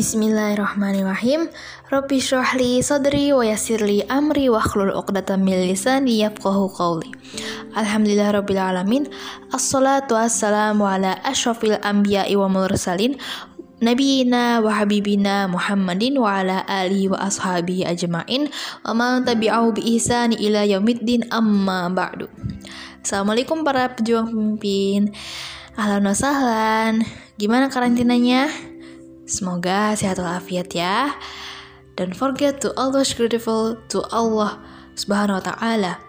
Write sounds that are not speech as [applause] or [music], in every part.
Bismillahirrahmanirrahim. Rabbi syrahli sadri wa yassirli amri wa hlul uqdatan min lisani yafqahu qawli. Alhamdulillah rabbil alamin. Assalatu wassalamu ala asyrafil anbiya'i wa mursalin Nabiina wa habibina Muhammadin wa ala alihi wa ashabihi ajma'in wa man tabi'ahu bi ihsani ila yaumiddin amma ba'du. Assalamualaikum para pejuang pemimpin. Ahlan wa sahlan. Gimana karantinanya? Semoga sehat walafiat ya. Dan forget to always grateful to Allah Subhanahu wa taala.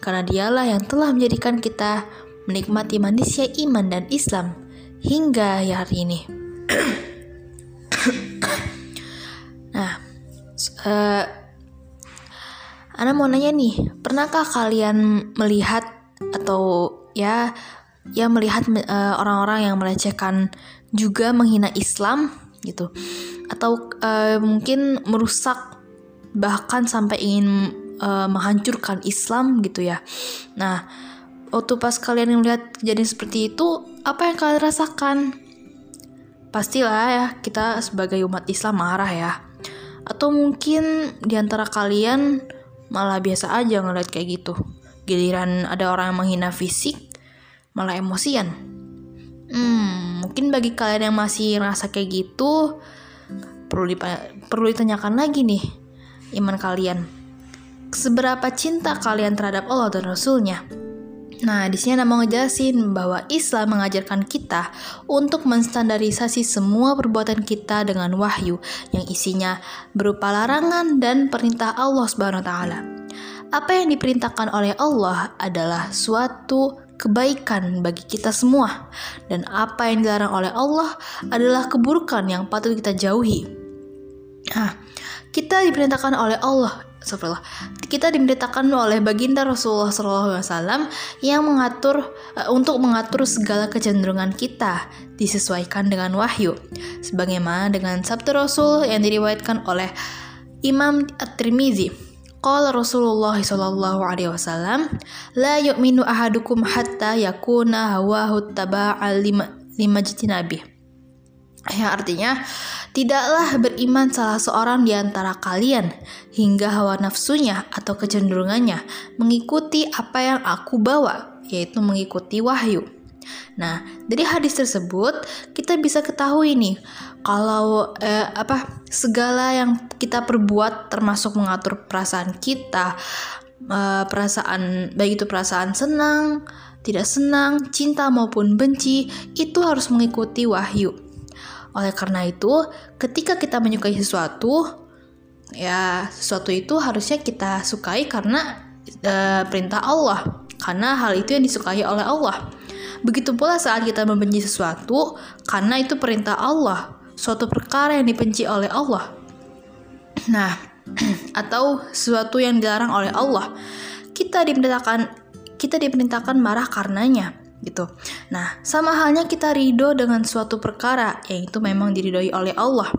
Karena dialah yang telah menjadikan kita menikmati manusia iman dan Islam hingga hari ini. [coughs] nah, uh, Ana mau nanya nih, pernahkah kalian melihat atau ya ya melihat uh, orang-orang yang melecehkan juga menghina Islam gitu atau uh, mungkin merusak bahkan sampai ingin uh, menghancurkan Islam gitu ya. Nah, waktu pas kalian melihat kejadian seperti itu, apa yang kalian rasakan? Pastilah ya, kita sebagai umat Islam marah ya. Atau mungkin di antara kalian malah biasa aja ngeliat kayak gitu. Giliran ada orang yang menghina fisik, malah emosian. Hmm, mungkin bagi kalian yang masih ngerasa kayak gitu perlu perlu ditanyakan lagi nih iman kalian seberapa cinta kalian terhadap Allah dan Rasulnya Nah, di sini Anda mau ngejelasin bahwa Islam mengajarkan kita untuk menstandarisasi semua perbuatan kita dengan wahyu yang isinya berupa larangan dan perintah Allah Subhanahu wa taala. Apa yang diperintahkan oleh Allah adalah suatu kebaikan bagi kita semua dan apa yang dilarang oleh Allah adalah keburukan yang patut kita jauhi. Nah, kita diperintahkan oleh Allah. Kita diperintahkan oleh baginda Rasulullah SAW yang mengatur uh, untuk mengatur segala kecenderungan kita disesuaikan dengan wahyu. Sebagaimana dengan sabda Rasul yang diriwayatkan oleh Imam At-Tirmizi Qala Rasulullah sallallahu alaihi wasallam, la yu'minu ahadukum hatta yakuna hawahu taba'al lima, lima nabi. Yang artinya, tidaklah beriman salah seorang di antara kalian hingga hawa nafsunya atau kecenderungannya mengikuti apa yang aku bawa, yaitu mengikuti wahyu. Nah, dari hadis tersebut kita bisa ketahui nih kalau eh, apa segala yang kita perbuat termasuk mengatur perasaan kita eh, perasaan baik itu perasaan senang tidak senang cinta maupun benci itu harus mengikuti wahyu. Oleh karena itu ketika kita menyukai sesuatu ya sesuatu itu harusnya kita sukai karena eh, perintah Allah. Karena hal itu yang disukai oleh Allah begitu pula saat kita membenci sesuatu karena itu perintah Allah suatu perkara yang dibenci oleh Allah. Nah, [clears throat] atau sesuatu yang dilarang oleh Allah. Kita diperintahkan kita diperintahkan marah karenanya gitu. Nah, sama halnya kita ridho dengan suatu perkara yang itu memang diridhoi oleh Allah.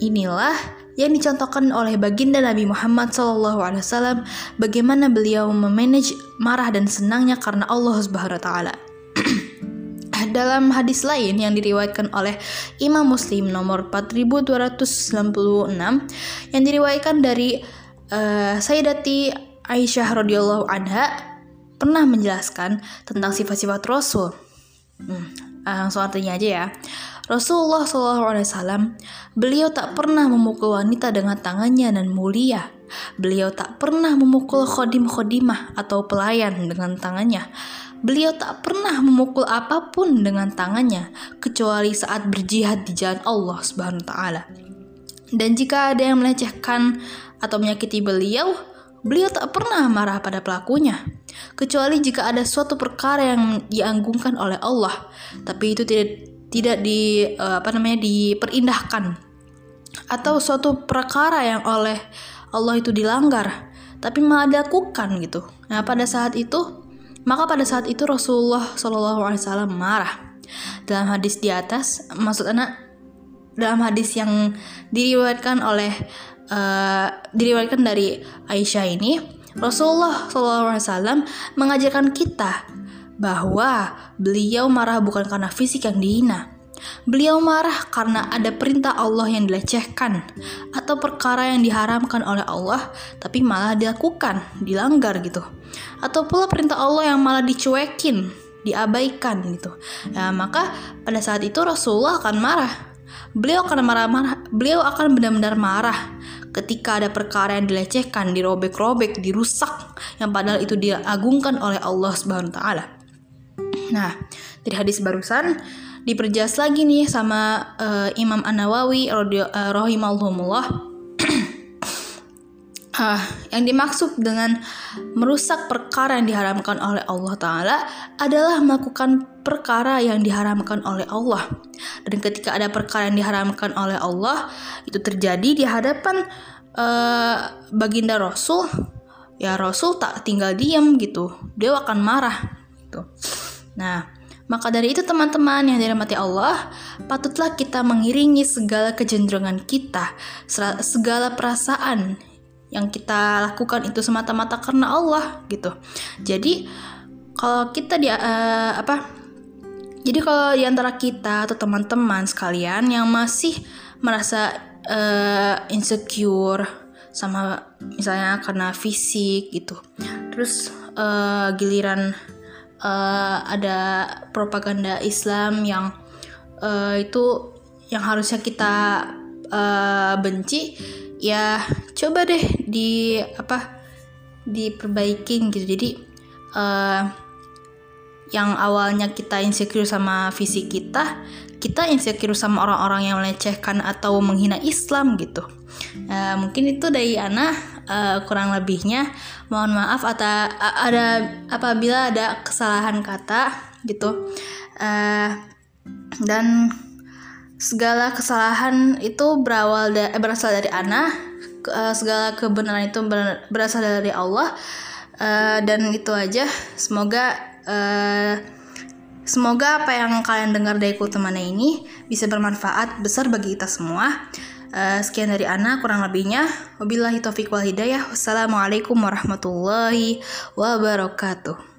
Inilah yang dicontohkan oleh baginda Nabi Muhammad SAW bagaimana beliau memanage marah dan senangnya karena Allah Subhanahu wa taala. Dalam hadis lain yang diriwayatkan oleh Imam Muslim nomor 4296 yang diriwayatkan dari uh, Sayyidati Aisyah radhiyallahu anha pernah menjelaskan tentang sifat-sifat Rasul. Hmm, langsung artinya aja ya. Rasulullah SAW, beliau tak pernah memukul wanita dengan tangannya dan mulia. Beliau tak pernah memukul khodim-khodimah atau pelayan dengan tangannya. Beliau tak pernah memukul apa pun dengan tangannya kecuali saat berjihad di jalan Allah Subhanahu wa taala. Dan jika ada yang melecehkan atau menyakiti beliau, beliau tak pernah marah pada pelakunya, kecuali jika ada suatu perkara yang dianggungkan oleh Allah, tapi itu tidak tidak di eh, apa namanya diperindahkan atau suatu perkara yang oleh Allah itu dilanggar, tapi malah dilakukan gitu. Nah, pada saat itu maka pada saat itu Rasulullah SAW marah. Dalam hadis di atas, maksud anak dalam hadis yang diriwayatkan oleh uh, diriwayatkan dari Aisyah ini, Rasulullah SAW mengajarkan kita bahwa beliau marah bukan karena fisik yang dihina, Beliau marah karena ada perintah Allah yang dilecehkan atau perkara yang diharamkan oleh Allah tapi malah dilakukan, dilanggar gitu. Atau pula perintah Allah yang malah dicuekin, diabaikan gitu. Ya, maka pada saat itu Rasulullah akan marah. Beliau akan marah-marah, beliau akan benar-benar marah ketika ada perkara yang dilecehkan, dirobek-robek, dirusak yang padahal itu diagungkan oleh Allah Subhanahu taala. Nah, dari hadis barusan diperjelas lagi nih sama uh, Imam An Nawawi uh, rahimahullah uh, [clears throat] yang dimaksud dengan merusak perkara yang diharamkan oleh Allah Ta'ala adalah melakukan perkara yang diharamkan oleh Allah. Dan ketika ada perkara yang diharamkan oleh Allah, itu terjadi di hadapan uh, baginda Rasul, ya Rasul tak tinggal diam gitu. Dia akan marah gitu. Nah, maka dari itu teman-teman yang dirahmati Allah, patutlah kita mengiringi segala kecenderungan kita, segala perasaan yang kita lakukan itu semata-mata karena Allah gitu. Jadi kalau kita di uh, apa? Jadi kalau di antara kita atau teman-teman sekalian yang masih merasa uh, insecure sama misalnya karena fisik gitu. Terus uh, giliran uh, ada propaganda Islam yang uh, itu yang harusnya kita uh, benci ya coba deh di apa diperbaikin gitu. Jadi uh, yang awalnya kita insecure sama fisik kita kita insecure sama orang-orang yang melecehkan atau menghina Islam gitu. Uh, mungkin itu dari Ana uh, kurang lebihnya mohon maaf atau ada apabila ada kesalahan kata gitu uh, dan segala kesalahan itu berawal da berasal dari Ana uh, segala kebenaran itu ber berasal dari Allah uh, dan itu aja semoga uh, Semoga apa yang kalian dengar dari temannya ini bisa bermanfaat besar bagi kita semua. Uh, sekian dari Ana, kurang lebihnya. Wabillahi taufiq wal hidayah. Wassalamualaikum warahmatullahi wabarakatuh.